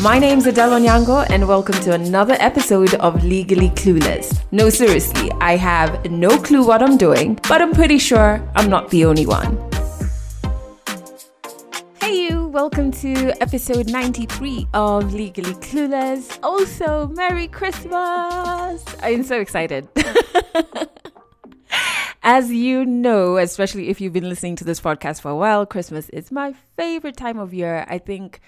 My name's Adele Onyango, and welcome to another episode of Legally Clueless. No, seriously, I have no clue what I'm doing, but I'm pretty sure I'm not the only one. Hey, you, welcome to episode 93 of Legally Clueless. Also, Merry Christmas! I'm so excited. As you know, especially if you've been listening to this podcast for a while, Christmas is my favorite time of year. I think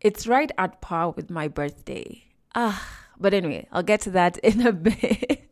it's right at par with my birthday. Ah, but anyway, I'll get to that in a bit.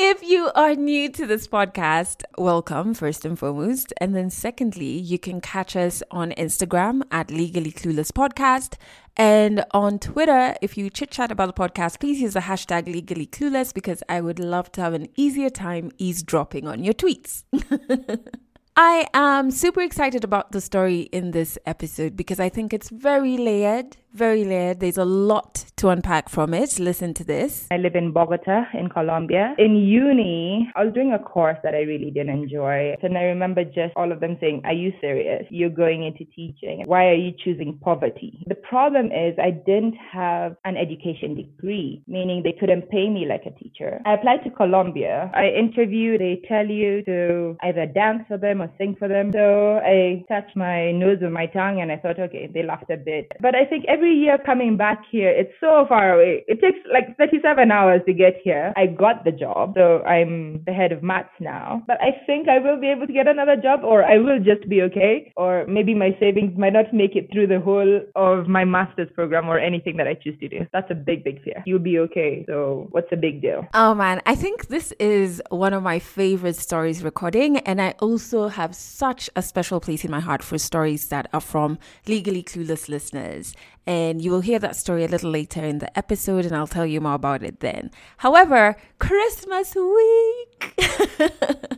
If you are new to this podcast, welcome first and foremost. And then secondly, you can catch us on Instagram at Legally Clueless Podcast. And on Twitter, if you chit chat about the podcast, please use the hashtag Legally Clueless because I would love to have an easier time eavesdropping on your tweets. I am super excited about the story in this episode because I think it's very layered, very layered. There's a lot to unpack from it. Listen to this. I live in Bogota, in Colombia. In uni, I was doing a course that I really didn't enjoy. And I remember just all of them saying, Are you serious? You're going into teaching. Why are you choosing poverty? The problem is, I didn't have an education degree, meaning they couldn't pay me like a teacher. I applied to Colombia. I interviewed, they tell you to either dance for them or sing for them. So I touched my nose with my tongue and I thought, okay, they laughed a bit. But I think every year coming back here, it's so far away. It takes like 37 hours to get here. I got the job. So I'm the head of maths now. But I think I will be able to get another job or I will just be okay. Or maybe my savings might not make it through the whole of my master's program or anything that I choose to do. That's a big, big fear. You'll be okay. So what's the big deal? Oh man, I think this is one of my favorite stories recording. And I also have such a special place in my heart for stories that are from legally clueless listeners. And you will hear that story a little later in the episode, and I'll tell you more about it then. However, Christmas week.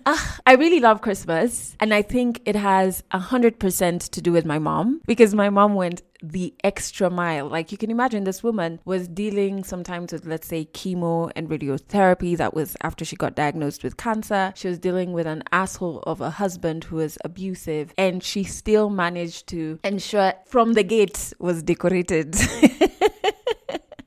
ah, I really love Christmas, and I think it has 100% to do with my mom because my mom went the extra mile. Like you can imagine, this woman was dealing sometimes with, let's say, chemo and radiotherapy. That was after she got diagnosed with cancer. She was dealing with an asshole of a husband who was abusive, and she still managed to ensure from the gate was decorated.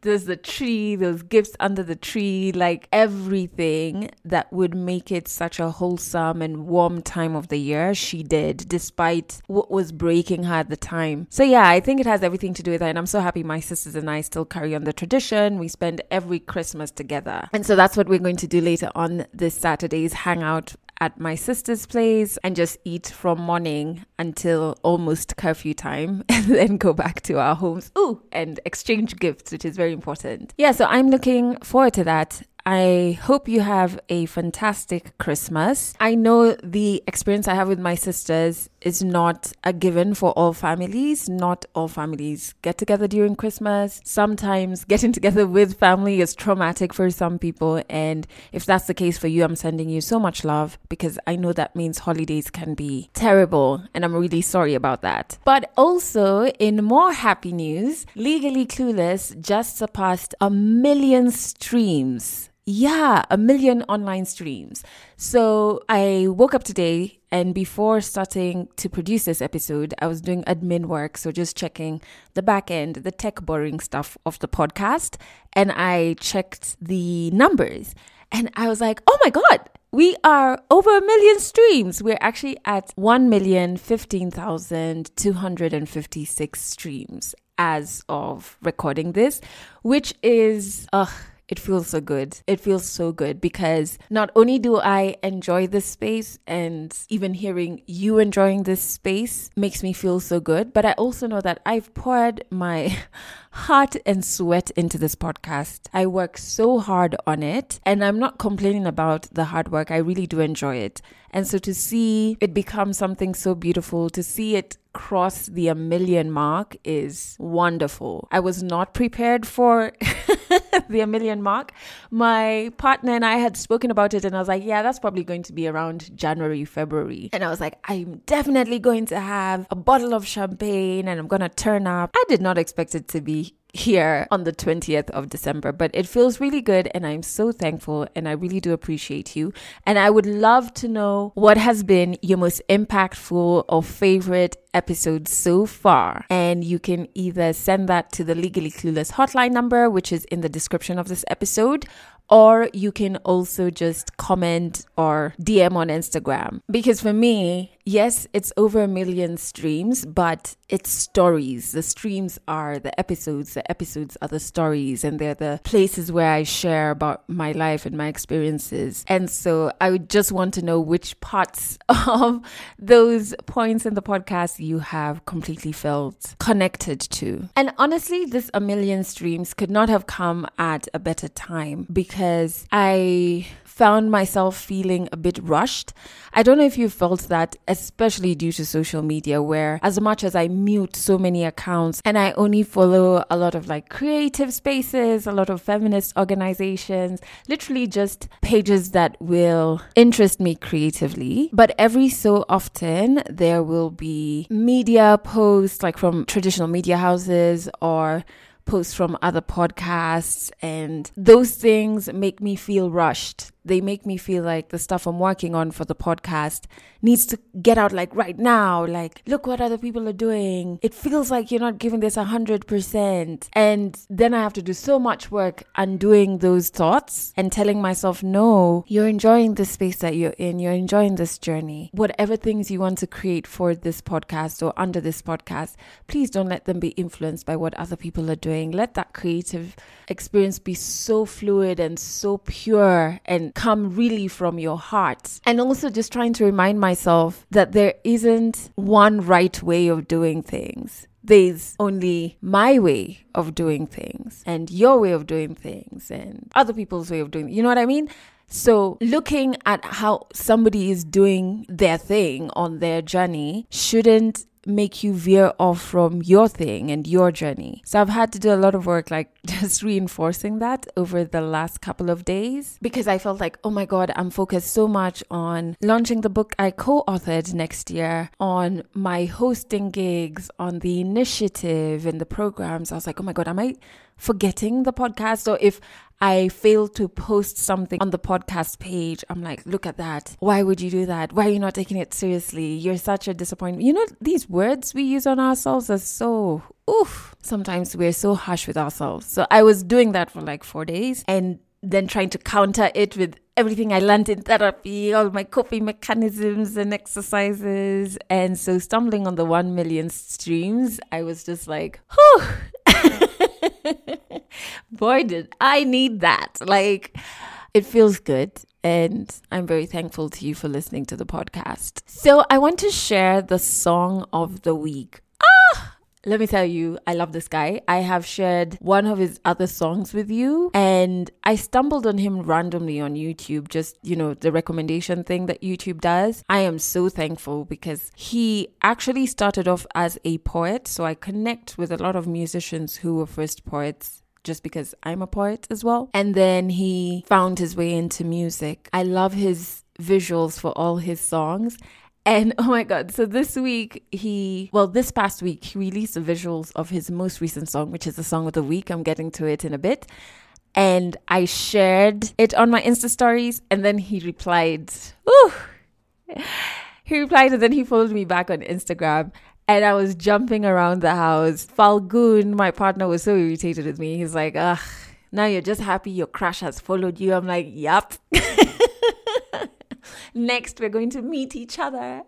there's the tree, those gifts under the tree, like everything that would make it such a wholesome and warm time of the year, she did, despite what was breaking her at the time. So, yeah, I think it has everything to do with that. And I'm so happy my sisters and I still carry on the tradition. We spend every Christmas together. And so that's what we're going to do later on this Saturday's hangout at my sister's place and just eat from morning until almost curfew time and then go back to our homes. Ooh, and exchange gifts, which is very important. Yeah, so I'm looking forward to that. I hope you have a fantastic Christmas. I know the experience I have with my sisters is not a given for all families. Not all families get together during Christmas. Sometimes getting together with family is traumatic for some people. And if that's the case for you, I'm sending you so much love because I know that means holidays can be terrible. And I'm really sorry about that. But also, in more happy news, Legally Clueless just surpassed a million streams yeah, a million online streams. So I woke up today and before starting to produce this episode, I was doing admin work. So just checking the back end, the tech boring stuff of the podcast. And I checked the numbers and I was like, oh my God, we are over a million streams. We're actually at 1,015,256 streams as of recording this, which is, ugh it feels so good. It feels so good because not only do I enjoy this space and even hearing you enjoying this space makes me feel so good, but I also know that I've poured my heart and sweat into this podcast. I work so hard on it and I'm not complaining about the hard work. I really do enjoy it. And so to see it become something so beautiful, to see it cross the a million mark is wonderful. I was not prepared for the a million mark. My partner and I had spoken about it, and I was like, yeah, that's probably going to be around January, February. And I was like, I'm definitely going to have a bottle of champagne and I'm going to turn up. I did not expect it to be here on the 20th of December, but it feels really good and I'm so thankful and I really do appreciate you. And I would love to know what has been your most impactful or favorite episode so far. And you can either send that to the Legally Clueless hotline number, which is in the description of this episode, or you can also just comment or DM on Instagram. Because for me, yes, it's over a million streams, but it's stories. The streams are the episodes, the episodes are the stories, and they're the places where I share about my life and my experiences. And so I would just want to know which parts of those points in the podcast you have completely felt connected to. And honestly, this a million streams could not have come at a better time because I found myself feeling a bit rushed. I don't know if you felt that, especially due to social media, where as much as I mute so many accounts and I only follow a lot of like creative spaces, a lot of feminist organizations, literally just pages that will interest me creatively. But every so often, there will be media posts like from traditional media houses or posts from other podcasts, and those things make me feel rushed they make me feel like the stuff I'm working on for the podcast needs to get out like right now. Like, look what other people are doing. It feels like you're not giving this a hundred percent. And then I have to do so much work undoing those thoughts and telling myself, no, you're enjoying the space that you're in. You're enjoying this journey. Whatever things you want to create for this podcast or under this podcast, please don't let them be influenced by what other people are doing. Let that creative experience be so fluid and so pure and come really from your heart. And also just trying to remind myself that there isn't one right way of doing things there's only my way of doing things and your way of doing things and other people's way of doing you know what i mean so looking at how somebody is doing their thing on their journey shouldn't make you veer off from your thing and your journey. So I've had to do a lot of work, like just reinforcing that over the last couple of days because I felt like, oh my God, I'm focused so much on launching the book I co authored next year, on my hosting gigs, on the initiative and the programs. I was like, oh my God, am I forgetting the podcast? Or if I fail to post something on the podcast page, I'm like, look at that. Why would you do that? Why are you not taking it seriously? You're such a disappointment. You know, these words we use on ourselves are so, oof. Sometimes we're so harsh with ourselves. So I was doing that for like four days and then trying to counter it with everything I learned in therapy, all my coping mechanisms and exercises. And so stumbling on the 1 million streams, I was just like, whew. Boy, did I need that. Like, it feels good. And I'm very thankful to you for listening to the podcast. So, I want to share the song of the week. Let me tell you, I love this guy. I have shared one of his other songs with you, and I stumbled on him randomly on YouTube, just, you know, the recommendation thing that YouTube does. I am so thankful because he actually started off as a poet. So I connect with a lot of musicians who were first poets just because I'm a poet as well. And then he found his way into music. I love his visuals for all his songs. And oh my God, so this week he, well, this past week, he released the visuals of his most recent song, which is the song of the week. I'm getting to it in a bit. And I shared it on my Insta stories, and then he replied, Ooh. He replied, and then he followed me back on Instagram and I was jumping around the house. Falgun, my partner, was so irritated with me. He's like, ugh, now you're just happy your crush has followed you. I'm like, yup. Next, we're going to meet each other.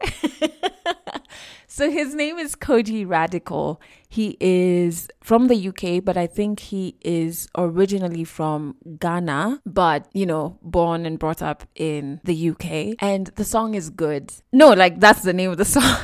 so his name is Kojey Radical. He is from the UK, but I think he is originally from Ghana, but you know, born and brought up in the UK. And the song is good. No, like that's the name of the song.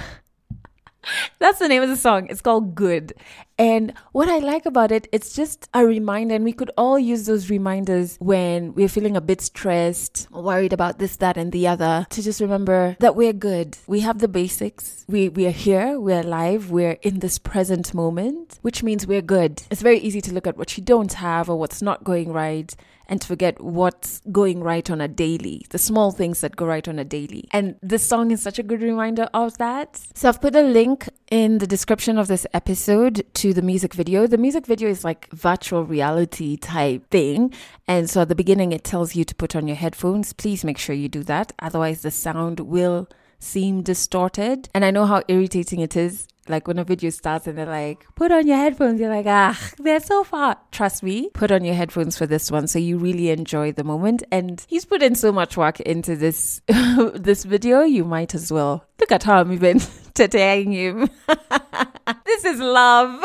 That's the name of the song. It's called Good. And what I like about it, it's just a reminder, and we could all use those reminders when we're feeling a bit stressed, worried about this, that, and the other, to just remember that we're good. We have the basics. We, we are here, we're alive, we're in this present moment, which means we're good. It's very easy to look at what you don't have or what's not going right and to forget what's going right on a daily, the small things that go right on a daily. And this song is such a good reminder of that. So I've put a link in the description of this episode to the music video. The music video is like virtual reality type thing. And so at the beginning, it tells you to put on your headphones. Please make sure you do that. Otherwise, the sound will seem distorted. And I know how irritating it is. Like when a video starts and they're like, put on your headphones, you're like, ah, they're so far. Trust me, put on your headphones for this one so you really enjoy the moment. And he's put in so much work into this this video, you might as well. Look at how I'm even today him. this is love.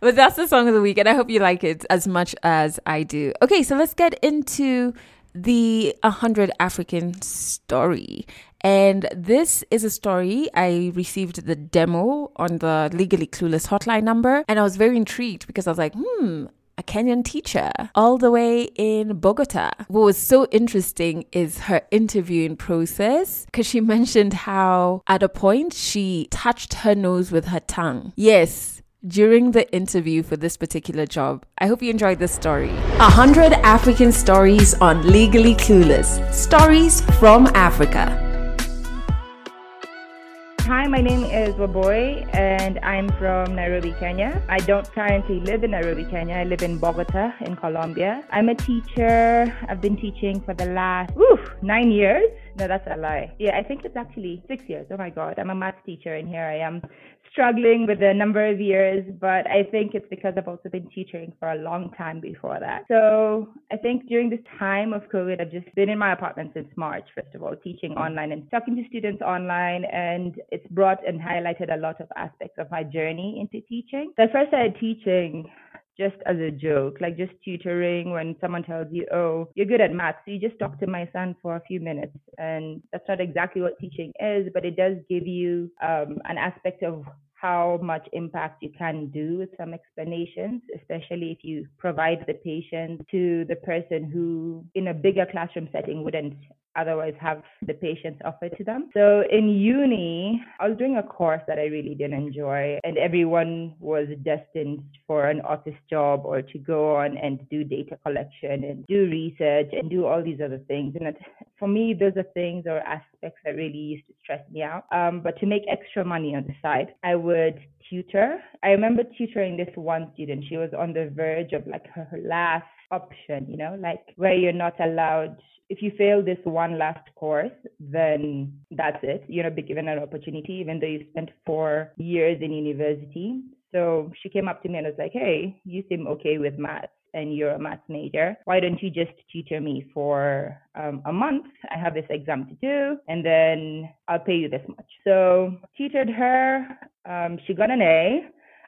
but that's the song of the week, and I hope you like it as much as I do. Okay, so let's get into the 100 African story. And this is a story. I received the demo on the Legally Clueless hotline number, and I was very intrigued because I was like, hmm, a Kenyan teacher all the way in Bogota. What was so interesting is her interviewing process because she mentioned how at a point she touched her nose with her tongue. Yes, during the interview for this particular job. I hope you enjoyed this story. 100 African stories on Legally Clueless. Stories from Africa. Hi, my name is Wambui and I'm from Nairobi, Kenya. I don't currently live in Nairobi, Kenya. I live in Bogota in Colombia. I'm a teacher. I've been teaching for the last whew, nine years. No, that's a lie. Yeah, I think it's actually six years. Oh my God. I'm a math teacher and here I am struggling with a number of years, but I think it's because I've also been teaching for a long time before that. So I think during this time of COVID, I've just been in my apartment since March, first of all, teaching online and talking to students online. And it's brought and highlighted a lot of aspects of my journey into teaching. So I first started teaching just as a joke, like just tutoring when someone tells you, oh, you're good at math. So you just talk to my son for a few minutes. And that's not exactly what teaching is, but it does give you um, an aspect of how much impact you can do with some explanations, especially if you provide the patient to the person who, in a bigger classroom setting, wouldn't otherwise have the patients offered to them. So in uni, I was doing a course that I really didn't enjoy, and everyone was destined for an office job or to go on and do data collection and do research and do all these other things. And it, for me, those are things or aspects that really used to stress me out. Um, but to make extra money on the side, I would tutor. I remember tutoring this one student. She was on the verge of like her last option, you know, like where you're not allowed if you fail this one last course, then that's it. You're not be given an opportunity, even though you spent four years in university. So she came up to me and was like, Hey, you seem okay with math and you're a math major. Why don't you just tutor me for um, a month? I have this exam to do, and then I'll pay you this much. So tutored her. Um, she got an A.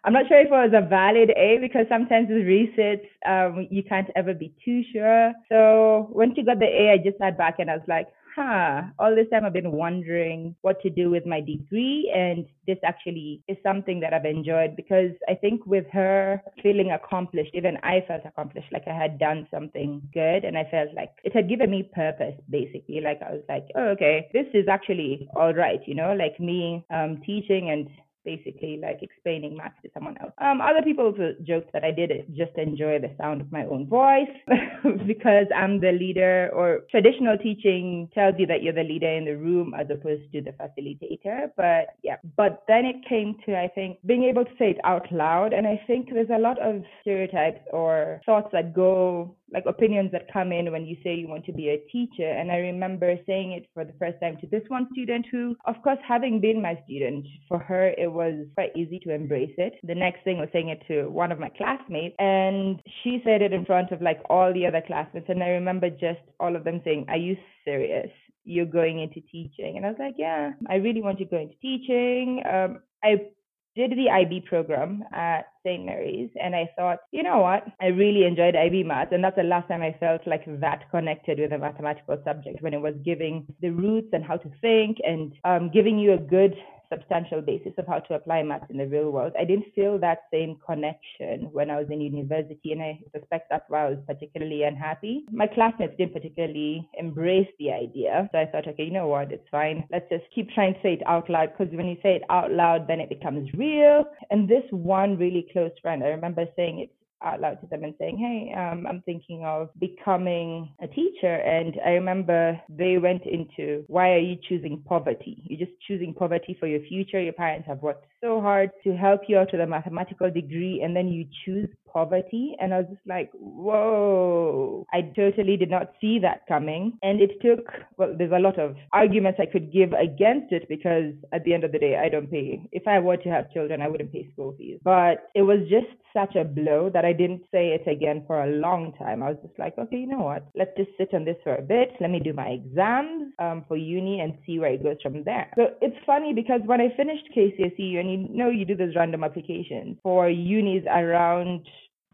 I'm not sure if it was a valid A because sometimes with resits, um, you can't ever be too sure. So once you got the A, I just sat back and I was like, huh, all this time I've been wondering what to do with my degree. And this actually is something that I've enjoyed because I think with her feeling accomplished, even I felt accomplished, like I had done something good. And I felt like it had given me purpose, basically. Like I was like, oh, okay, this is actually all right, you know, like me um, teaching and basically like explaining math to someone else. Um, other people joked that I did it just enjoy the sound of my own voice because I'm the leader, or traditional teaching tells you that you're the leader in the room as opposed to the facilitator. But yeah, but then it came to, I think, being able to say it out loud. And I think there's a lot of stereotypes or thoughts that go like opinions that come in when you say you want to be a teacher. And I remember saying it for the first time to this one student who, of course, having been my student, for her, it was quite easy to embrace it. The next thing was saying it to one of my classmates, and she said it in front of like all the other classmates. And I remember just all of them saying, Are you serious? You're going into teaching. And I was like, Yeah, I really want to go into teaching. Um, I did the IB program at St. Mary's and I thought, you know what? I really enjoyed IB math. And that's the last time I felt like that connected with a mathematical subject when it was giving the roots and how to think and um, giving you a good substantial basis of how to apply maths in the real world. I didn't feel that same connection when I was in university, and I suspect that's why I was particularly unhappy. My classmates didn't particularly embrace the idea, so I thought, okay, you know what, it's fine. Let's just keep trying to say it out loud because when you say it out loud, then it becomes real. And this one really close friend, I remember saying it out loud to them and saying, Hey, um, I'm thinking of becoming a teacher. And I remember they went into, Why are you choosing poverty? You're just choosing poverty for your future. Your parents have worked so hard to help you out with a mathematical degree, and then you choose poverty. And I was just like, Whoa, I totally did not see that coming. And it took, well, there's a lot of arguments I could give against it because at the end of the day, I don't pay. If I were to have children, I wouldn't pay school fees. But it was just such a blow that I didn't say it again for a long time. I was just like, okay, you know what? Let's just sit on this for a bit. Let me do my exams um, for uni and see where it goes from there. So it's funny because when I finished KCSE, and you know you do those random applications for unis around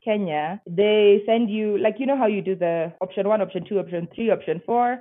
Kenya, they send you like you know how you do the option one, option two, option three, option four.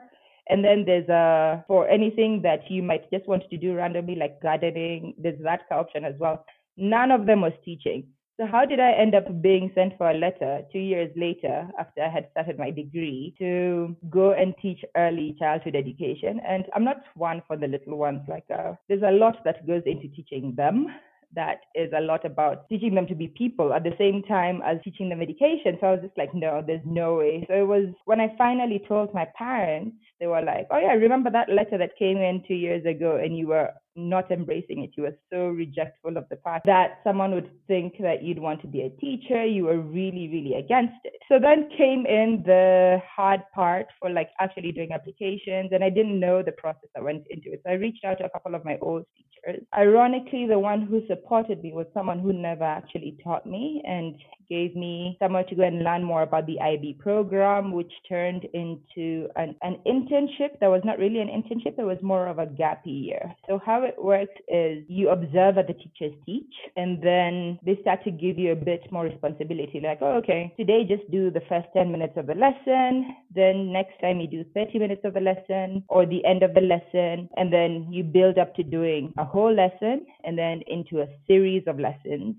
And then there's a for anything that you might just want to do randomly, like gardening, there's that option as well. None of them was teaching. So how did I end up being sent for a letter two years later after I had started my degree to go and teach early childhood education? And I'm not one for the little ones. Like uh, there's a lot that goes into teaching them that is a lot about teaching them to be people at the same time as teaching them education. So I was just like, no, there's no way. So it was when I finally told my parents, they were like, oh yeah, remember that letter that came in two years ago and you were not embracing it. You were so rejectful of the fact that someone would think that you'd want to be a teacher. You were really, really against it. So then came in the hard part for like actually doing applications, and I didn't know the process that went into it. So I reached out to a couple of my old teachers. Ironically, the one who supported me was someone who never actually taught me and gave me somewhere to go and learn more about the IB program, which turned into an, an internship that was not really an internship, it was more of a gap year. So how it works is you observe what the teachers teach, and then they start to give you a bit more responsibility. Like, oh, okay, today just do the first 10 minutes of the lesson. Then next time you do 30 minutes of the lesson or the end of the lesson. And then you build up to doing a whole lesson and then into a series of lessons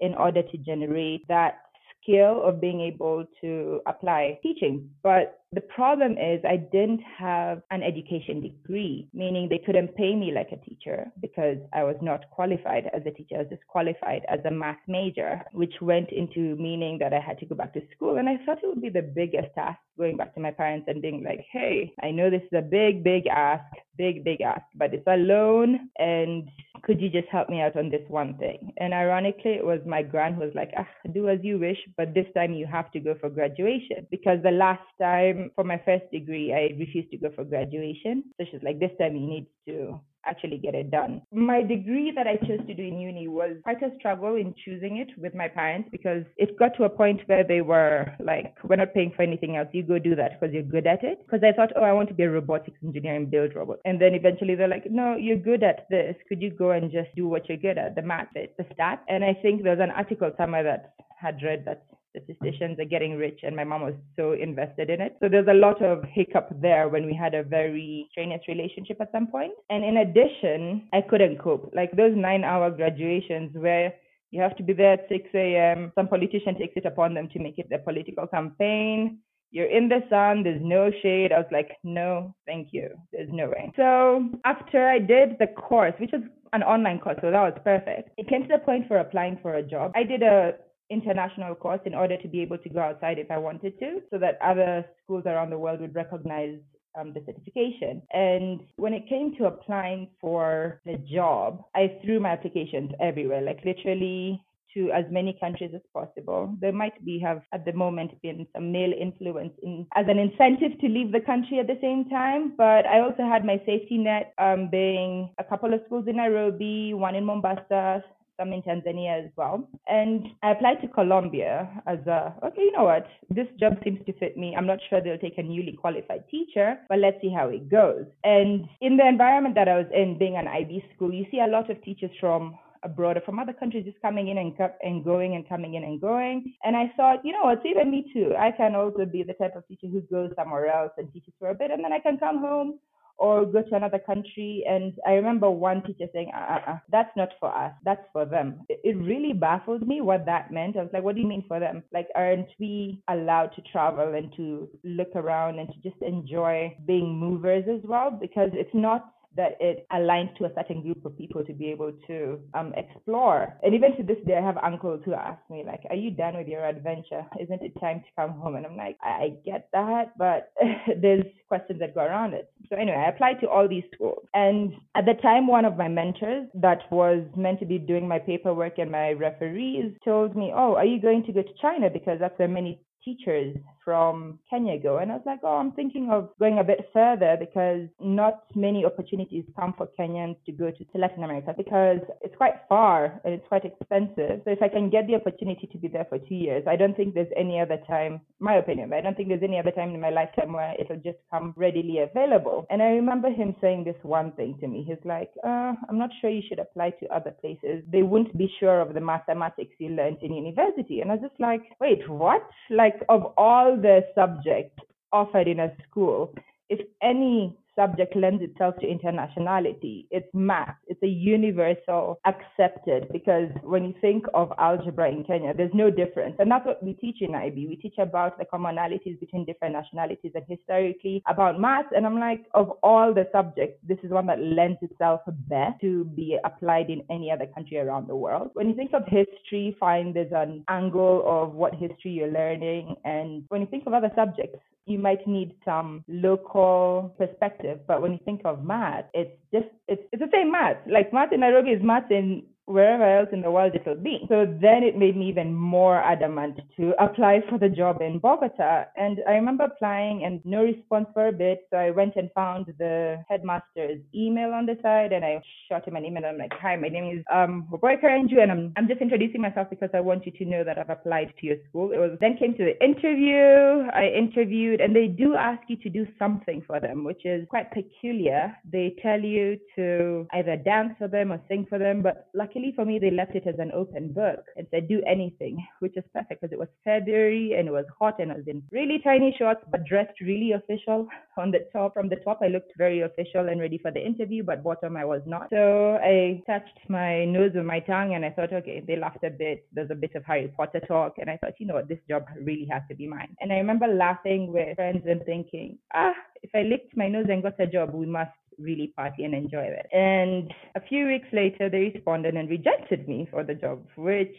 in order to generate that skill of being able to apply teaching. But the problem is I didn't have an education degree, meaning they couldn't pay me like a teacher because I was not qualified as a teacher. I was just qualified as a math major, which went into meaning that I had to go back to school. And I thought it would be the biggest task going back to my parents and being like, hey, I know this is a big, big ask, big, big ask, but it's a loan and could you just help me out on this one thing? And ironically, it was my grand who was like, ah, do as you wish, but this time you have to go for graduation because the last time for my first degree, I refused to go for graduation. So she's like, this time you need to actually get it done. My degree that I chose to do in uni was quite a struggle in choosing it with my parents because it got to a point where they were like, we're not paying for anything else. You go do that because you're good at it. Because I thought, oh, I want to be a robotics engineer and build robots. And then eventually they're like, no, you're good at this. Could you go and just do what you're good at, the math, the stats? And I think there was an article somewhere that had read that statisticians are getting rich and my mom was so invested in it so there's a lot of hiccup there when we had a very strenuous relationship at some point and in addition i couldn't cope like those nine hour graduations where you have to be there at 6 a.m. Some politician takes it upon them to make it their political campaign. You're in the sun, there's no shade. I was like, no, thank you. There's no way. So after I did the course, which was an online course, so that was perfect, it came to the point for applying for a job. I did a international course in order to be able to go outside if I wanted to, so that other schools around the world would recognize um, the certification. And when it came to applying for the job, I threw my applications everywhere, like literally to as many countries as possible. There might be have at the moment been some male influence in as an incentive to leave the country at the same time. But I also had my safety net um, being a couple of schools in Nairobi, one in Mombasa, some in Tanzania as well. And I applied to Colombia as a, okay, you know what? This job seems to fit me. I'm not sure they'll take a newly qualified teacher, but let's see how it goes. And in the environment that I was in, being an IB school, you see a lot of teachers from abroad or from other countries just coming in and, and going and coming in and going. And I thought, you know what, even me too. I can also be the type of teacher who goes somewhere else and teaches for a bit, and then I can come home or go to another country. And I remember one teacher saying, uh, uh, uh, that's not for us, that's for them. It, it really baffled me what that meant. I was like, what do you mean for them? Like, aren't we allowed to travel and to look around and to just enjoy being movers as well? Because it's not that it aligns to a certain group of people to be able to um, explore. And even to this day, I have uncles who ask me, like, are you done with your adventure? Isn't it time to come home? And I'm like, I, I get that, but there's questions that go around it. So anyway, I applied to all these schools. And at the time, one of my mentors that was meant to be doing my paperwork and my referees told me, oh, are you going to go to China? Because that's where many teachers from Kenya go. And I was like, oh, I'm thinking of going a bit further because not many opportunities come for Kenyans to go to Latin America because it's quite far and it's quite expensive. So if I can get the opportunity to be there for two years, I don't think there's any other time, my opinion, I don't think there's any other time in my lifetime where it'll just come readily available. And I remember him saying this one thing to me. He's like, uh, I'm not sure you should apply to other places. They wouldn't be sure of the mathematics you learned in university. And I was just like, wait, what? Like, of all all the subjects offered in a school, if any subject lends itself to internationality. It's math. It's a universal accepted because when you think of algebra in Kenya, there's no difference. And that's what we teach in IB. We teach about the commonalities between different nationalities and historically about math. And I'm like, of all the subjects, this is one that lends itself best to be applied in any other country around the world. When you think of history, find there's an angle of what history you're learning. And when you think of other subjects, you might need some local perspective. But when you think of math, it's just it's it's the same math. Like math in Nairobi is math in wherever else in the world it will be. So then it made me even more adamant to apply for the job in Bogota. And I remember applying and no response for a bit. So I went and found the headmaster's email on the side and I shot him an email. I'm like, hi, my name is um Karenju and I'm I'm just introducing myself because I want you to know that I've applied to your school. It was then came to the interview. I interviewed and they do ask you to do something for them, which is quite peculiar. They tell you to either dance for them or sing for them, but like luckily for me, they left it as an open book and said, do anything, which is perfect because it was February and it was hot and I was in really tiny shorts, but dressed really official on the top. From the top, I looked very official and ready for the interview, but bottom, I was not. So I touched my nose with my tongue and I thought, okay, they laughed a bit. There's a bit of Harry Potter talk. And I thought, you know what, this job really has to be mine. And I remember laughing with friends and thinking, ah, if I licked my nose and got a job, we must really party and enjoy it. And a few weeks later, they responded and rejected me for the job, which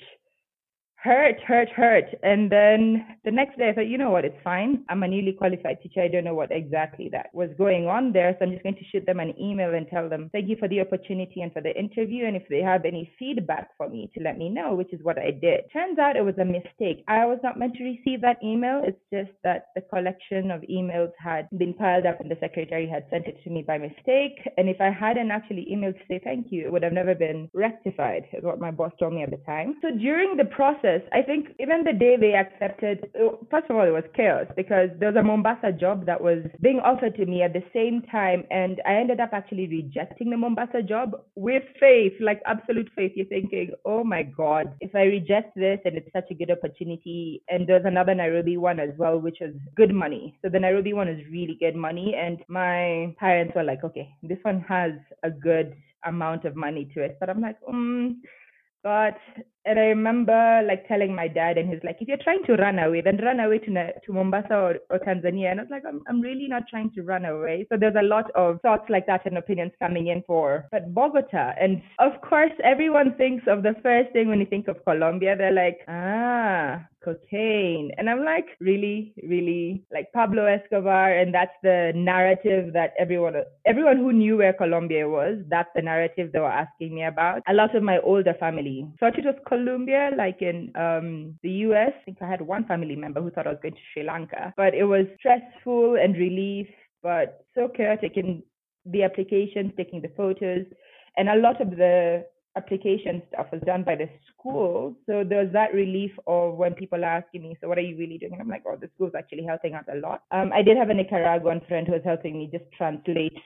hurt, hurt, hurt. And then the next day I thought, you know what, it's fine. I'm a newly qualified teacher. I don't know what exactly that was going on there. So I'm just going to shoot them an email and tell them, thank you for the opportunity and for the interview. And if they have any feedback for me to let me know, which is what I did. Turns out it was a mistake. I was not meant to receive that email. It's just that the collection of emails had been piled up and the secretary had sent it to me by mistake. And if I hadn't actually emailed to say thank you, it would have never been rectified, is what my boss told me at the time. So during the process, I think even the day they accepted, first of all, it was chaos because there was a Mombasa job that was being offered to me at the same time. And I ended up actually rejecting the Mombasa job with faith, like absolute faith. You're thinking, oh my God, if I reject this and it's such a good opportunity. And there's another Nairobi one as well, which was good money. So the Nairobi one is really good money. And my parents were like, okay, this one has a good amount of money to it. But I'm like, mm, but and I remember like telling my dad, and he's like, if you're trying to run away, then run away to to Mombasa or, or Tanzania. And I was like, I'm I'm really not trying to run away. So there's a lot of thoughts like that and opinions coming in for but Bogota. And of course, everyone thinks of the first thing when you think of Colombia. They're like, ah, cocaine. And I'm like, really, really like Pablo Escobar. And that's the narrative that everyone, everyone who knew where Colombia was, that's the narrative they were asking me about. A lot of my older family thought it was Colombia, like in um, the US. I think I had one family member who thought I was going to Sri Lanka, but it was stressful and relief, but so chaotic in the applications, taking the photos. And a lot of the application stuff was done by the school. So there's that relief of when people are asking me, so what are you really doing? And I'm like, oh, the school's actually helping out a lot. Um, I did have a Nicaraguan friend who was helping me just translate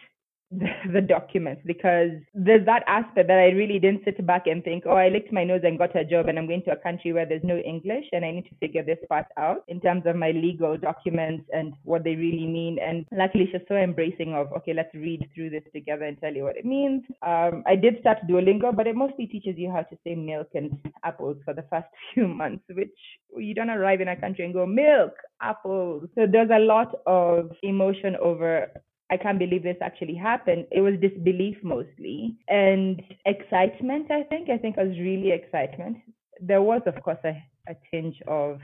the, documents because there's that aspect that I really didn't sit back and think, oh, I licked my nose and got a job and I'm going to a country where there's no English and I need to figure this part out in terms of my legal documents and what they really mean. And luckily, she's so embracing of, okay, let's read through this together and tell you what it means. Um, I did start Duolingo, but it mostly teaches you how to say milk and apples for the first few months, which you don't arrive in a country and go, milk, apples. So there's a lot of emotion over I can't believe this actually happened. It was disbelief mostly and excitement, I think. I think it was really excitement. There was, of course, a, a tinge of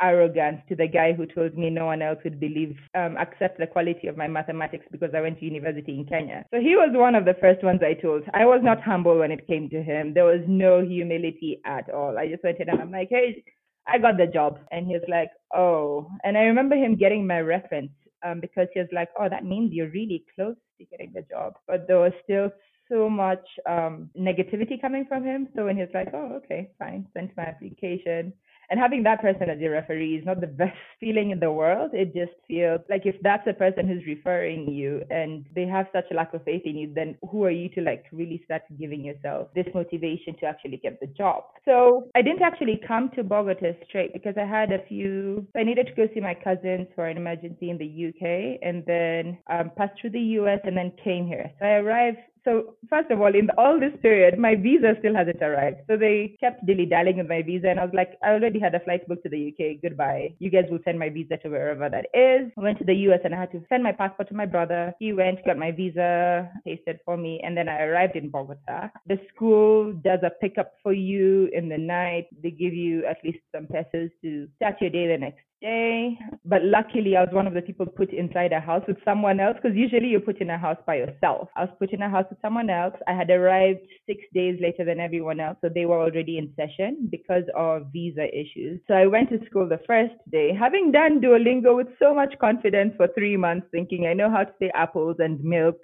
arrogance to the guy who told me no one else would believe, um, accept the quality of my mathematics because I went to university in Kenya. So he was one of the first ones I told. I was not humble when it came to him. There was no humility at all. I just went in and I'm like, hey, I got the job. And he's like, oh. And I remember him getting my reference um, because he was like, oh, that means you're really close to getting the job. But there was still so much um, negativity coming from him. So when he was like, oh, okay, fine, sent my application and having that person as your referee is not the best feeling in the world. It just feels like if that's the person who's referring you and they have such a lack of faith in you, then who are you to like really start giving yourself this motivation to actually get the job? So I didn't actually come to Bogota straight because I had a few, I needed to go see my cousins for an emergency in the UK and then um, passed through the US and then came here. So I arrived so first of all, in all this period, my visa still hasn't arrived. So they kept dilly dallying with my visa, and I was like, I already had a flight booked to the UK. Goodbye. You guys will send my visa to wherever that is. I went to the US and I had to send my passport to my brother. He went, got my visa pasted for me, and then I arrived in Bogota. The school does a pickup for you in the night. They give you at least some pesos to start your day the next day. But luckily, I was one of the people put inside a house with someone else because usually you're put in a house by yourself. I was put in a house someone else. I had arrived six days later than everyone else, so they were already in session because of visa issues. So I went to school the first day, having done Duolingo with so much confidence for three months, thinking I know how to say apples and milk.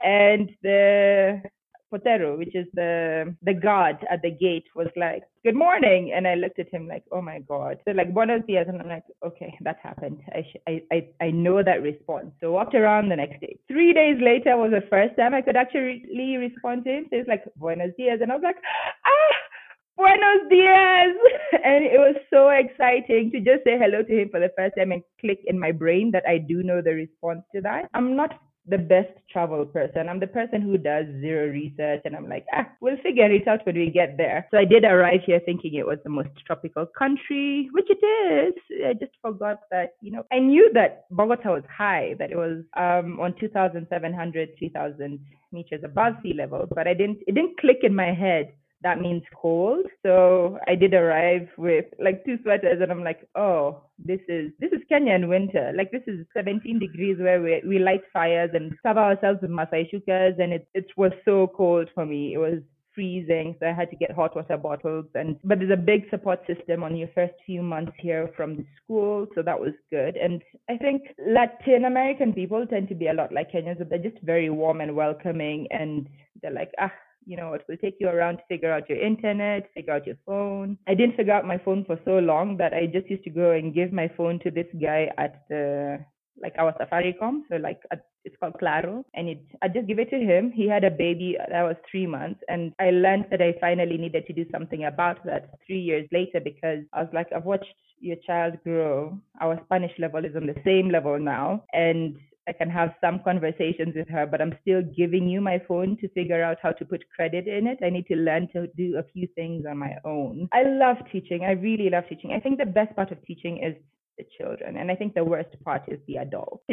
And the Portero, which is the the guard at the gate, was like, "Good morning," and I looked at him like, "Oh my god!" So like, "Buenos dias," and I'm like, "Okay, that happened. I sh- I, I I know that response." So walked around the next day. Three days later was the first time I could actually respond to him. So it's like, "Buenos dias," and I was like, "Ah." Buenos dias! And it was so exciting to just say hello to him for the first time and click in my brain that I do know the response to that. I'm not the best travel person. I'm the person who does zero research and I'm like, ah, we'll figure it out when we get there. So I did arrive here thinking it was the most tropical country, which it is. I just forgot that, you know, I knew that Bogota was high, that it was um, on 2,700, 3,000 meters above sea level, but I didn't, it didn't click in my head that means cold. So I did arrive with like two sweaters and I'm like, oh, this is this is Kenya in winter. Like this is 17 degrees where we we light fires and cover ourselves with masai shukas and it it was so cold for me. It was freezing so i had to get hot water bottles and but there's a big support system on your first few months here from the school so that was good and i think latin american people tend to be a lot like kenyans but they're just very warm and welcoming and they're like ah you know, it will take you around to figure out your internet, figure out your phone. I didn't figure out my phone for so long that I just used to go and give my phone to this guy at the like our Safaricom, so like it's called Claro, and it I just give it to him. He had a baby that was three months, and I learned that I finally needed to do something about that three years later because I was like, I've watched your child grow. Our Spanish level is on the same level now, and I can have some conversations with her, but I'm still giving you my phone to figure out how to put credit in it. I need to learn to do a few things on my own. I love teaching. I really love teaching. I think the best part of teaching is the children, and I think the worst part is the adults.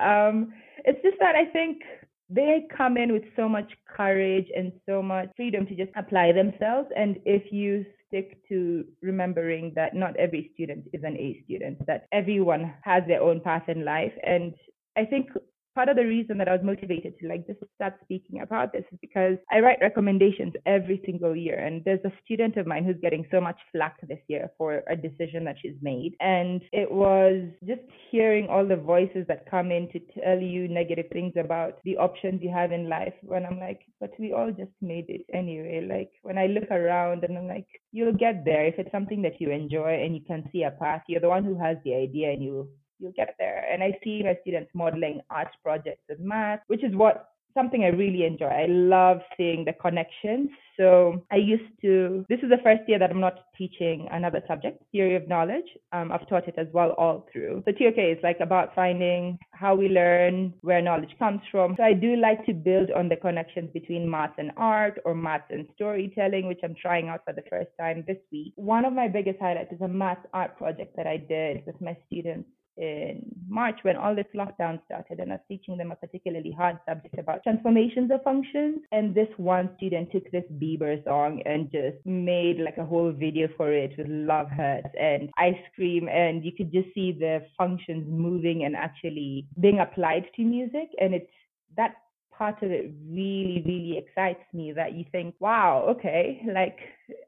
um, it's just that I think they come in with so much courage and so much freedom to just apply themselves. And if you stick to remembering that not every student is an A student, that everyone has their own path in life. And I think part of the reason that I was motivated to like just start speaking about this is because I write recommendations every single year. And there's a student of mine who's getting so much flack this year for a decision that she's made. And it was just hearing all the voices that come in to tell you negative things about the options you have in life when I'm like, but we all just made it anyway. Like when I look around and I'm like, you'll get there if it's something that you enjoy and you can see a path. You're the one who has the idea and you you'll get there. And I see my students modeling art projects with math, which is what something I really enjoy. I love seeing the connections. So I used to, this is the first year that I'm not teaching another subject, theory of knowledge. Um, I've taught it as well all through. So TOK is like about finding how we learn, where knowledge comes from. So I do like to build on the connections between math and art or math and storytelling, which I'm trying out for the first time this week. One of my biggest highlights is a math art project that I did with my students in March when all this lockdown started, and I was teaching them a particularly hard subject about transformations of functions. And this one student took this Bieber song and just made like a whole video for it with love hurts and ice cream, and you could just see the functions moving and actually being applied to music. And it's that part of it really, really excites me that you think, wow, okay, like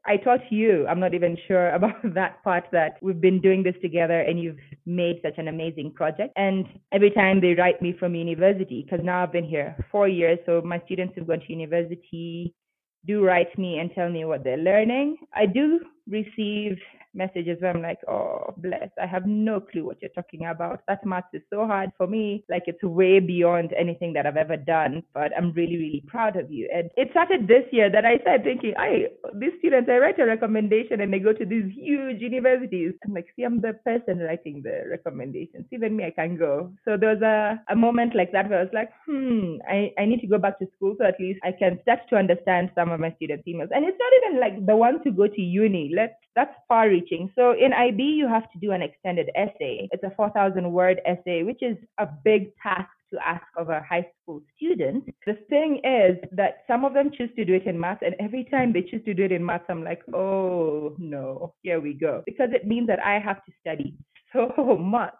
I taught you. I'm not even sure about that part that we've been doing this together and you've made such an amazing project. And every time they write me from university, because now I've been here four years, so my students have gone to university do write me and tell me what they're learning. I do receive messages where I'm like, oh, bless, I have no clue what you're talking about. That maths is so hard for me. Like it's way beyond anything that I've ever done, but I'm really, really proud of you. And it started this year that I started thinking, I, these students, I write a recommendation and they go to these huge universities. I'm like, see, I'm the person writing the recommendations. Even me, I can go. So there was a, a moment like that where I was like, hmm, I, I need to go back to school so at least I can start to understand some of my students' emails. And it's not even like the ones who go to uni. Let's that's far reaching. So in IB, you have to do an extended essay. It's a 4,000 word essay, which is a big task to ask of a high school student. The thing is that some of them choose to do it in math, and every time they choose to do it in math, I'm like, oh no, here we go. Because it means that I have to study so much.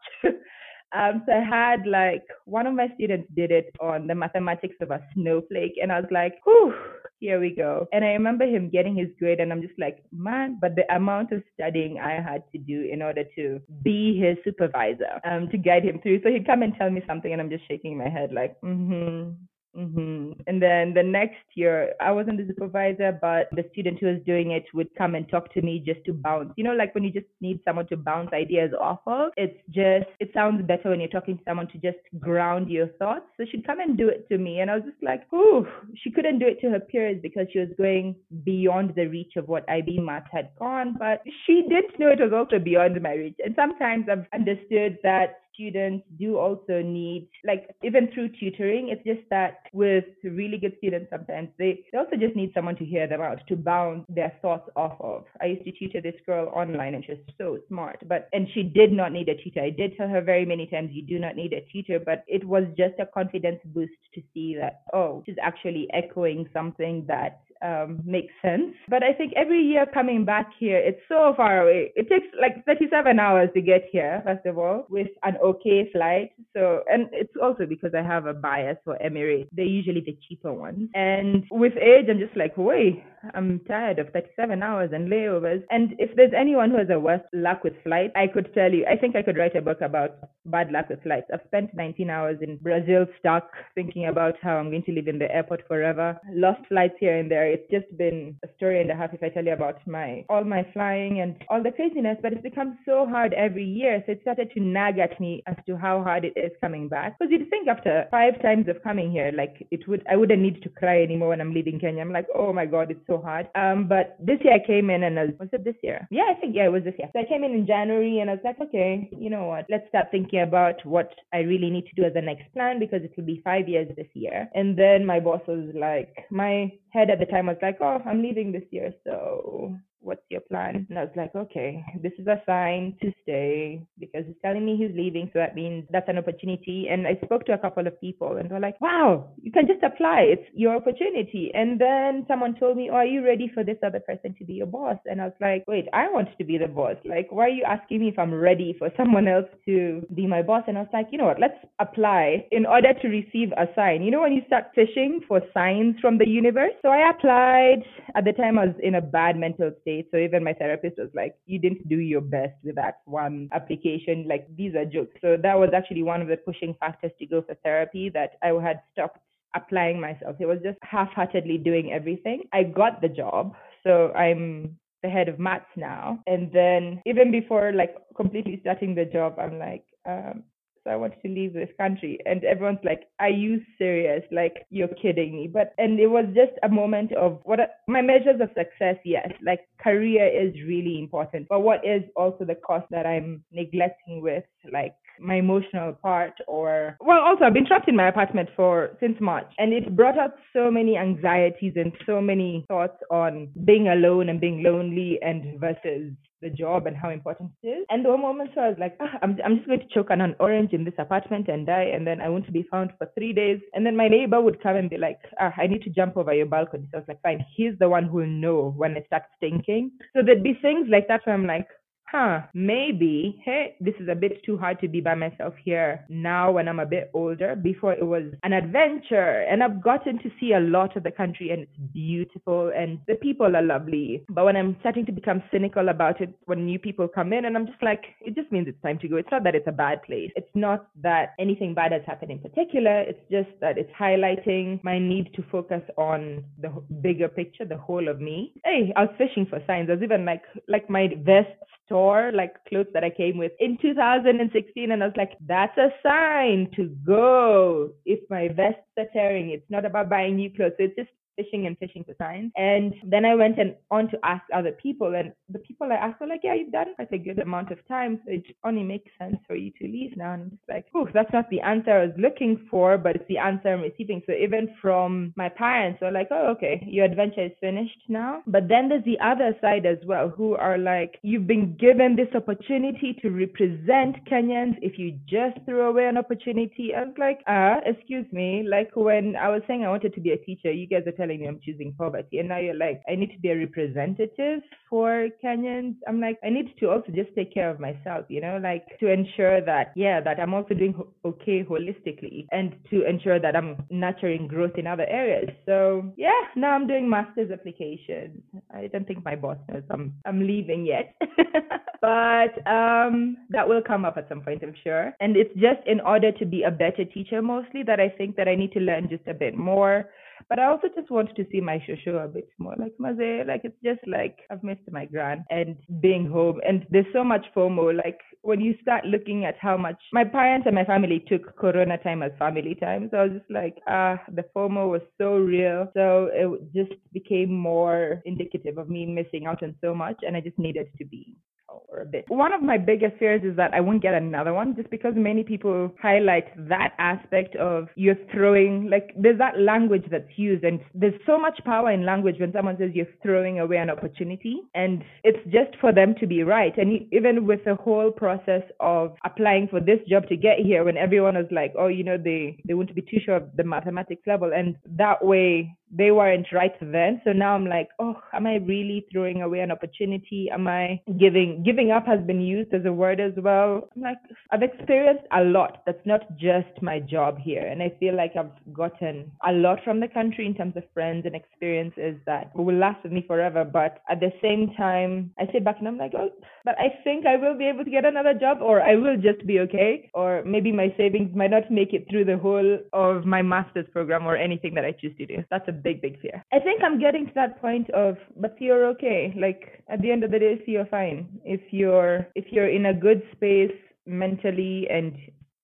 Um, so I had like one of my students did it on the mathematics of a snowflake, and I was like, whew, here we go. And I remember him getting his grade, and I'm just like, man, but the amount of studying I had to do in order to be his supervisor, um, to guide him through. So he'd come and tell me something, and I'm just shaking my head, like, mm-hmm, Mm-hmm. And then the next year, I wasn't the supervisor, but the student who was doing it would come and talk to me just to bounce. You know, like when you just need someone to bounce ideas off of, it's just, it sounds better when you're talking to someone to just ground your thoughts. So she'd come and do it to me. And I was just like, ooh, she couldn't do it to her peers because she was going beyond the reach of what IB Math had gone. But she didn't know it was also beyond my reach. And sometimes I've understood that students do also need, like even through tutoring, it's just that with really good students, sometimes they, they also just need someone to hear them out, to bounce their thoughts off of. I used to tutor this girl online and she was so smart, but, and she did not need a tutor. I did tell her very many times, you do not need a tutor, but it was just a confidence boost to see that, oh, she's actually echoing something that um, makes sense. But I think every year coming back here, it's so far away. It takes like 37 hours to get here, first of all, with an okay flight. So, and it's also because I have a bias for Emirates. They're usually the cheaper ones. And with age, I'm just like, wait, I'm tired of 37 hours and layovers. And if there's anyone who has a worse luck with flights, I could tell you, I think I could write a book about bad luck with flights. I've spent 19 hours in Brazil stuck thinking about how I'm going to live in the airport forever. Lost flights here and there. It's just been a story and a half if I tell you about my all my flying and all the craziness, but it's become so hard every year. So it started to nag at me as to how hard it is coming back. Because you'd think after five times of coming here, like it would I wouldn't need to cry anymore when I'm leaving Kenya. I'm like, oh my god, it's so hard. Um, but this year I came in and I was, was it this year? Yeah, I think yeah, it was this year. So I came in in January and I was like, okay, you know what? Let's start thinking about what I really need to do as the next plan because it will be five years this year. And then my boss was like, my head at the time was like, oh, I'm leaving this year, so what's your plan? And I was like, okay, this is a sign to stay because he's telling me he's leaving. So that means that's an opportunity. And I spoke to a couple of people and they're like, wow, you can just apply. It's your opportunity. And then someone told me, oh, are you ready for this other person to be your boss? And I was like, wait, I want to be the boss. Like, why are you asking me if I'm ready for someone else to be my boss? And I was like, you know what, let's apply in order to receive a sign. You know, when you start fishing for signs from the universe? So I applied. At the time, I was in a bad mental state so even my therapist was like, you didn't do your best with that one application. Like these are jokes. So that was actually one of the pushing factors to go for therapy that I had stopped applying myself. It was just half-heartedly doing everything. I got the job. So I'm the head of maths now. And then even before like completely starting the job, I'm like, um, I wanted to leave this country. And everyone's like, Are you serious? Like, you're kidding me. But, and it was just a moment of what my measures of success, yes, like career is really important. But what is also the cost that I'm neglecting with, like, my emotional part or well also I've been trapped in my apartment for since March and it brought up so many anxieties and so many thoughts on being alone and being lonely and versus the job and how important it is. And there were moments where I was like, ah, I'm, I'm just going to choke on an orange in this apartment and die, and then I want to be found for three days. And then my neighbor would come and be like, ah, I need to jump over your balcony. So I was like, fine, he's the one who will know when I start stinking. So there'd be things like that where I'm like, huh, maybe, hey, this is a bit too hard to be by myself here now when I'm a bit older. Before it was an adventure, and I've gotten to see a lot of the country, and it's beautiful, and the people are lovely. But when I'm starting to become cynical about it, when new people come in, and I'm just like, it just means it's time to go. It's not that it's a bad place. It's not that anything bad has happened in particular. It's just that it's highlighting my need to focus on the bigger picture, the whole of me. Hey, I was fishing for signs. I was even like, like my vest store, like clothes that I came with in 2016. And I was like, that's a sign to go. If my vests are tearing, it's not about buying new clothes. So it's just fishing and fishing for signs. And then I went and on to ask other people, and the people I asked were like, "Yeah, you've done quite a good amount of time, so it only makes sense for you to leave now." And I'm just like, "Oh, that's not the answer I was looking for, but it's the answer I'm receiving." So even from my parents, are like, "Oh, okay, your adventure is finished now." But then there's the other side as well, who are like, "You've been given this opportunity to represent Kenyans. If you just throw away an opportunity," I was like, "Ah, excuse me." Like when I was saying I wanted to be a teacher, you guys are telling me I'm choosing poverty. And now you're like, I need to be a representative for Kenyans. I'm like, I need to also just take care of myself, you know, like to ensure that, yeah, that I'm also doing okay holistically and to ensure that I'm nurturing growth in other areas. So yeah, now I'm doing master's applications. I don't think my boss knows I'm, I'm leaving yet. but um, that will come up at some point, I'm sure. And it's just in order to be a better teacher mostly that I think that I need to learn just a bit more but I also just wanted to see my shosho a bit more. Like Maze, like it's just like I've missed my grand and being home. And there's so much FOMO. Like when you start looking at how much my parents and my family took Corona time as family time. So I was just like, ah, the FOMO was so real. So it just became more indicative of me missing out on so much. And I just needed to be or a bit. One of my biggest fears is that I won't get another one just because many people highlight that aspect of you're throwing, like, there's that language that's used, and there's so much power in language when someone says you're throwing away an opportunity, and it's just for them to be right. And even with the whole process of applying for this job to get here, when everyone was like, oh, you know, they, they want to be too sure of the mathematics level, and that way they weren't right then. So now I'm like, oh, am I really throwing away an opportunity? Am I giving giving up has been used as a word as well. I'm like, I've experienced a lot. That's not just my job here. And I feel like I've gotten a lot from the country in terms of friends and experiences that will last with me forever. But at the same time, I sit back and I'm like, oh, but I think I will be able to get another job or I will just be okay. Or maybe my savings might not make it through the whole of my master's program or anything that I choose to do. That's a big, big fear. I think I'm getting to that point of, but you're okay. Like at the end of the day, see you're fine. If you're if you're in a good space mentally and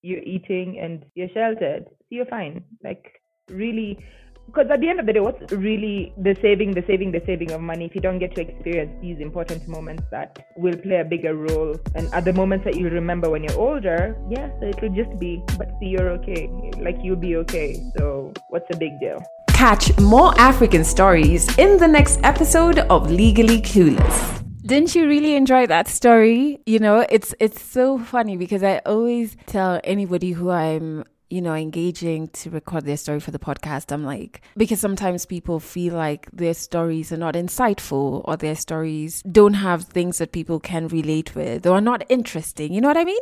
you're eating and you're sheltered, see you're fine. Like really because at the end of the day, what's really the saving, the saving, the saving of money if you don't get to experience these important moments that will play a bigger role? And at the moments that you'll remember when you're older, yes, it will just be, but see, you're okay. Like you'll be okay. So what's the big deal? Catch more African stories in the next episode of Legally Clueless. Didn't you really enjoy that story? You know, it's it's so funny because I always tell anybody who I'm you know, engaging to record their story for the podcast, I'm like, because sometimes people feel like their stories are not insightful or their stories don't have things that people can relate with or are not interesting. You know what I mean?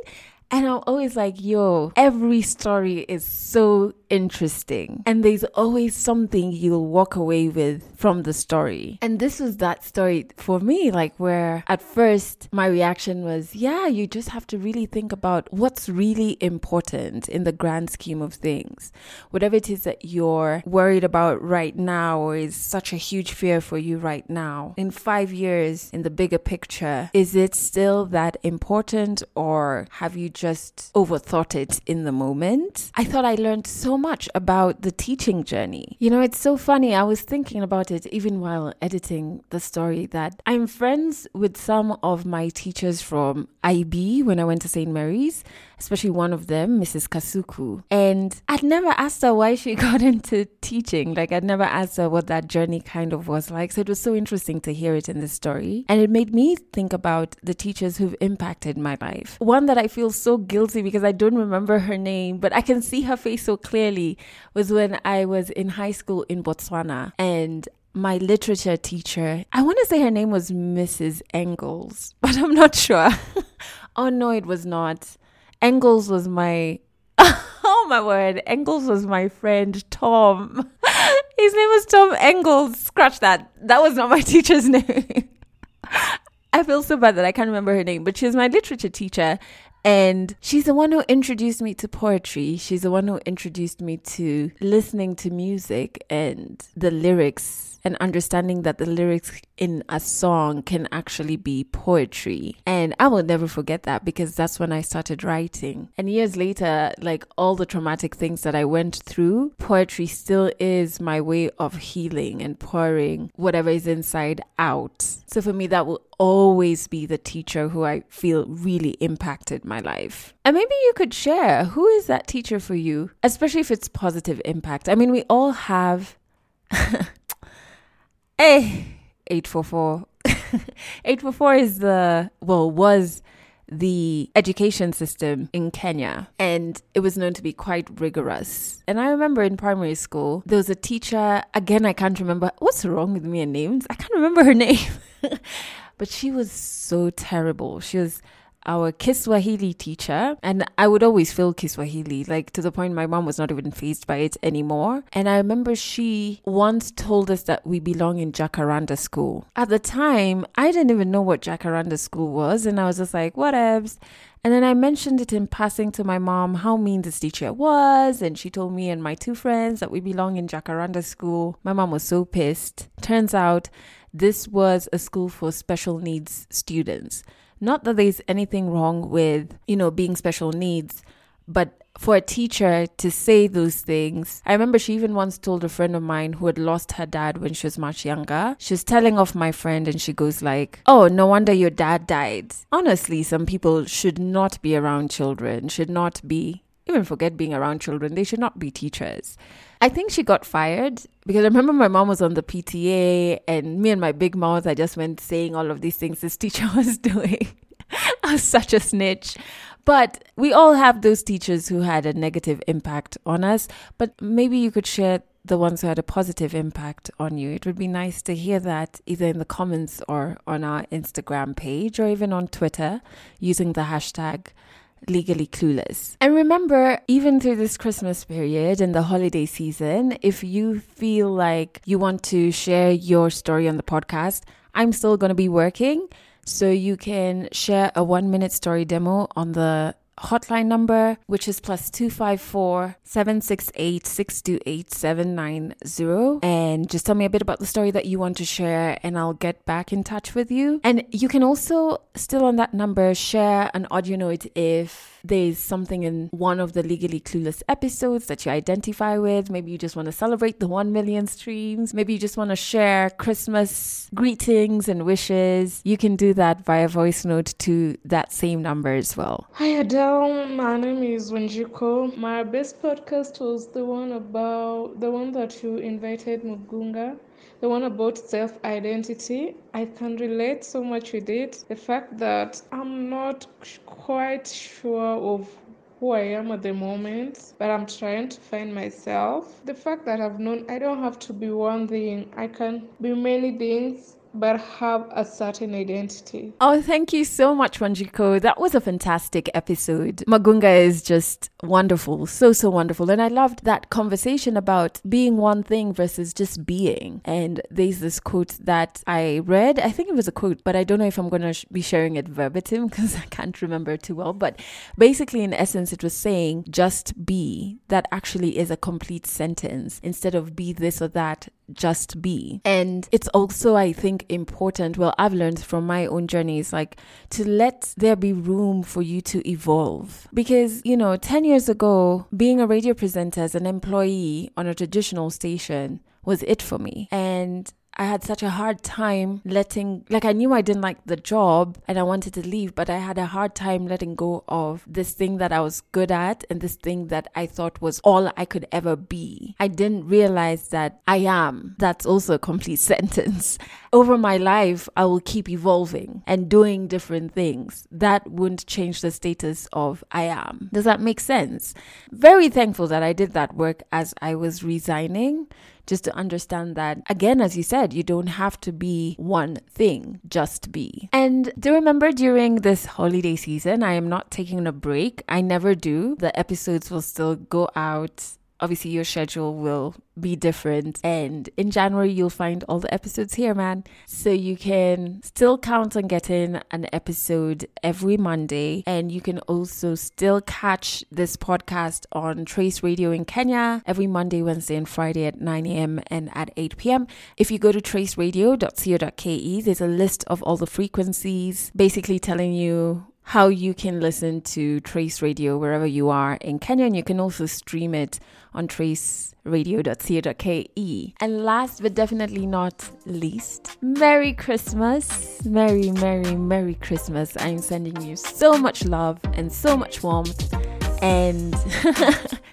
And I'm always like, yo, every story is so interesting. And there's always something you'll walk away with from the story. And this was that story for me, like where at first my reaction was, yeah, you just have to really think about what's really important in the grand scheme of things. Whatever it is that you're worried about right now or is such a huge fear for you right now, in five years, in the bigger picture, is it still that important or have you just overthought it in the moment. I thought I learned so much about the teaching journey. You know, it's so funny. I was thinking about it even while editing the story that I'm friends with some of my teachers from IB when I went to St. Mary's, especially one of them, Mrs. Kasuku. And I'd never asked her why she got into teaching. Like, I'd never asked her what that journey kind of was like. So it was so interesting to hear it in the story. And it made me think about the teachers who've impacted my life. One that I feel so guilty because I don't remember her name, but I can see her face so clearly was when I was in high school in Botswana and my literature teacher, I want to say her name was Mrs. Engels, but I'm not sure. oh no, it was not. Engels was my oh my word, Engels was my friend Tom. His name was Tom Engels. Scratch that. That was not my teacher's name. I feel so bad that I can't remember her name, but she was my literature teacher. And she's the one who introduced me to poetry. She's the one who introduced me to listening to music and the lyrics and understanding that the lyrics in a song can actually be poetry. And I will never forget that because that's when I started writing. And years later, like all the traumatic things that I went through, poetry still is my way of healing and pouring whatever is inside out. So for me, that will always be the teacher who I feel really impacted my life. And maybe you could share who is that teacher for you, especially if it's positive impact. I mean, we all have eh, Hey, 844. 844 is the, well, was the education system in Kenya, and it was known to be quite rigorous. And I remember in primary school, there was a teacher, again, I can't remember what's wrong with me and names. I can't remember her name, but she was so terrible. She was our Kiswahili teacher, and I would always feel Kiswahili, like to the point my mom was not even phased by it anymore. And I remember she once told us that we belong in Jacaranda school. At the time, I didn't even know what Jacaranda school was, and I was just like, whatevs. And then I mentioned it in passing to my mom how mean this teacher was, and she told me and my two friends that we belong in Jacaranda school. My mom was so pissed. Turns out this was a school for special needs students. Not that there's anything wrong with, you know, being special needs, but for a teacher to say those things. I remember she even once told a friend of mine who had lost her dad when she was much younger. She was telling off my friend and she goes like, "Oh, no wonder your dad died." Honestly, some people should not be around children, should not be even forget being around children. They should not be teachers. I think she got fired because I remember my mom was on the PTA and me and my big mouth, I just went saying all of these things this teacher was doing. I was such a snitch. But we all have those teachers who had a negative impact on us. But maybe you could share the ones who had a positive impact on you. It would be nice to hear that either in the comments or on our Instagram page or even on Twitter using the hashtag legally clueless. And remember, even through this Christmas period and the holiday season, if you feel like you want to share your story on the podcast, I'm still going to be working. So you can share a one minute story demo on the hotline number, which is plus 254 768 628 790. And just tell me a bit about the story that you want to share, and I'll get back in touch with you. And you can also, still on that number, share an audio note if there's something in one of the Legally Clueless episodes that you identify with. Maybe you just want to celebrate the 1 million streams. Maybe you just want to share Christmas greetings and wishes. You can do that via voice note to that same number as well. Hi Adelle, my name is Wanjiku. My best podcast was the one about the one that you invited Magunga the one about self identity. I can relate so much with it. The fact that I'm not quite sure of who I am at the moment, but I'm trying to find myself. The fact that I've known I don't have to be one thing, I can be many things but have a certain identity. Oh, thank you so much, Wanjiku. That was a fantastic episode. Magunga is just wonderful, so, so wonderful. And I loved that conversation about being one thing versus just being. And there's this quote that I read. I think it was a quote, but I don't know if I'm going to sh- be sharing it verbatim because I can't remember too well. But basically, in essence, it was saying just be. That actually is a complete sentence. Instead of be this or that, just be. And it's also, I think, important. Well, I've learned from my own journeys, like to let there be room for you to evolve. Because, you know, 10 years ago, being a radio presenter as an employee on a traditional station was it for me. And I had such a hard time letting, like, I knew I didn't like the job and I wanted to leave, but I had a hard time letting go of this thing that I was good at and this thing that I thought was all I could ever be. I didn't realize that I am. That's also a complete sentence. Over my life, I will keep evolving and doing different things. That wouldn't change the status of I am. Does that make sense? Very thankful that I did that work as I was resigning just to understand that, again, as you said, you don't have to be one thing, just be. And do remember during this holiday season, I am not taking a break. I never do. The episodes will still go out obviously your schedule will be different. And in january you'll find all the episodes here man. So you can still count on getting an episode every monday. And you can also still catch this podcast on trace radio in kenya every monday wednesday and friday at 9 a.m and at 8 p.m if you go to traceradio.co.ke there's a list of all the frequencies basically telling you how you can listen to Trace Radio wherever you are in Kenya, and you can also stream it on traceradio.co.ke. And last but definitely not least, Merry Christmas! Merry, Merry, Merry Christmas! I'm sending you so much love and so much warmth and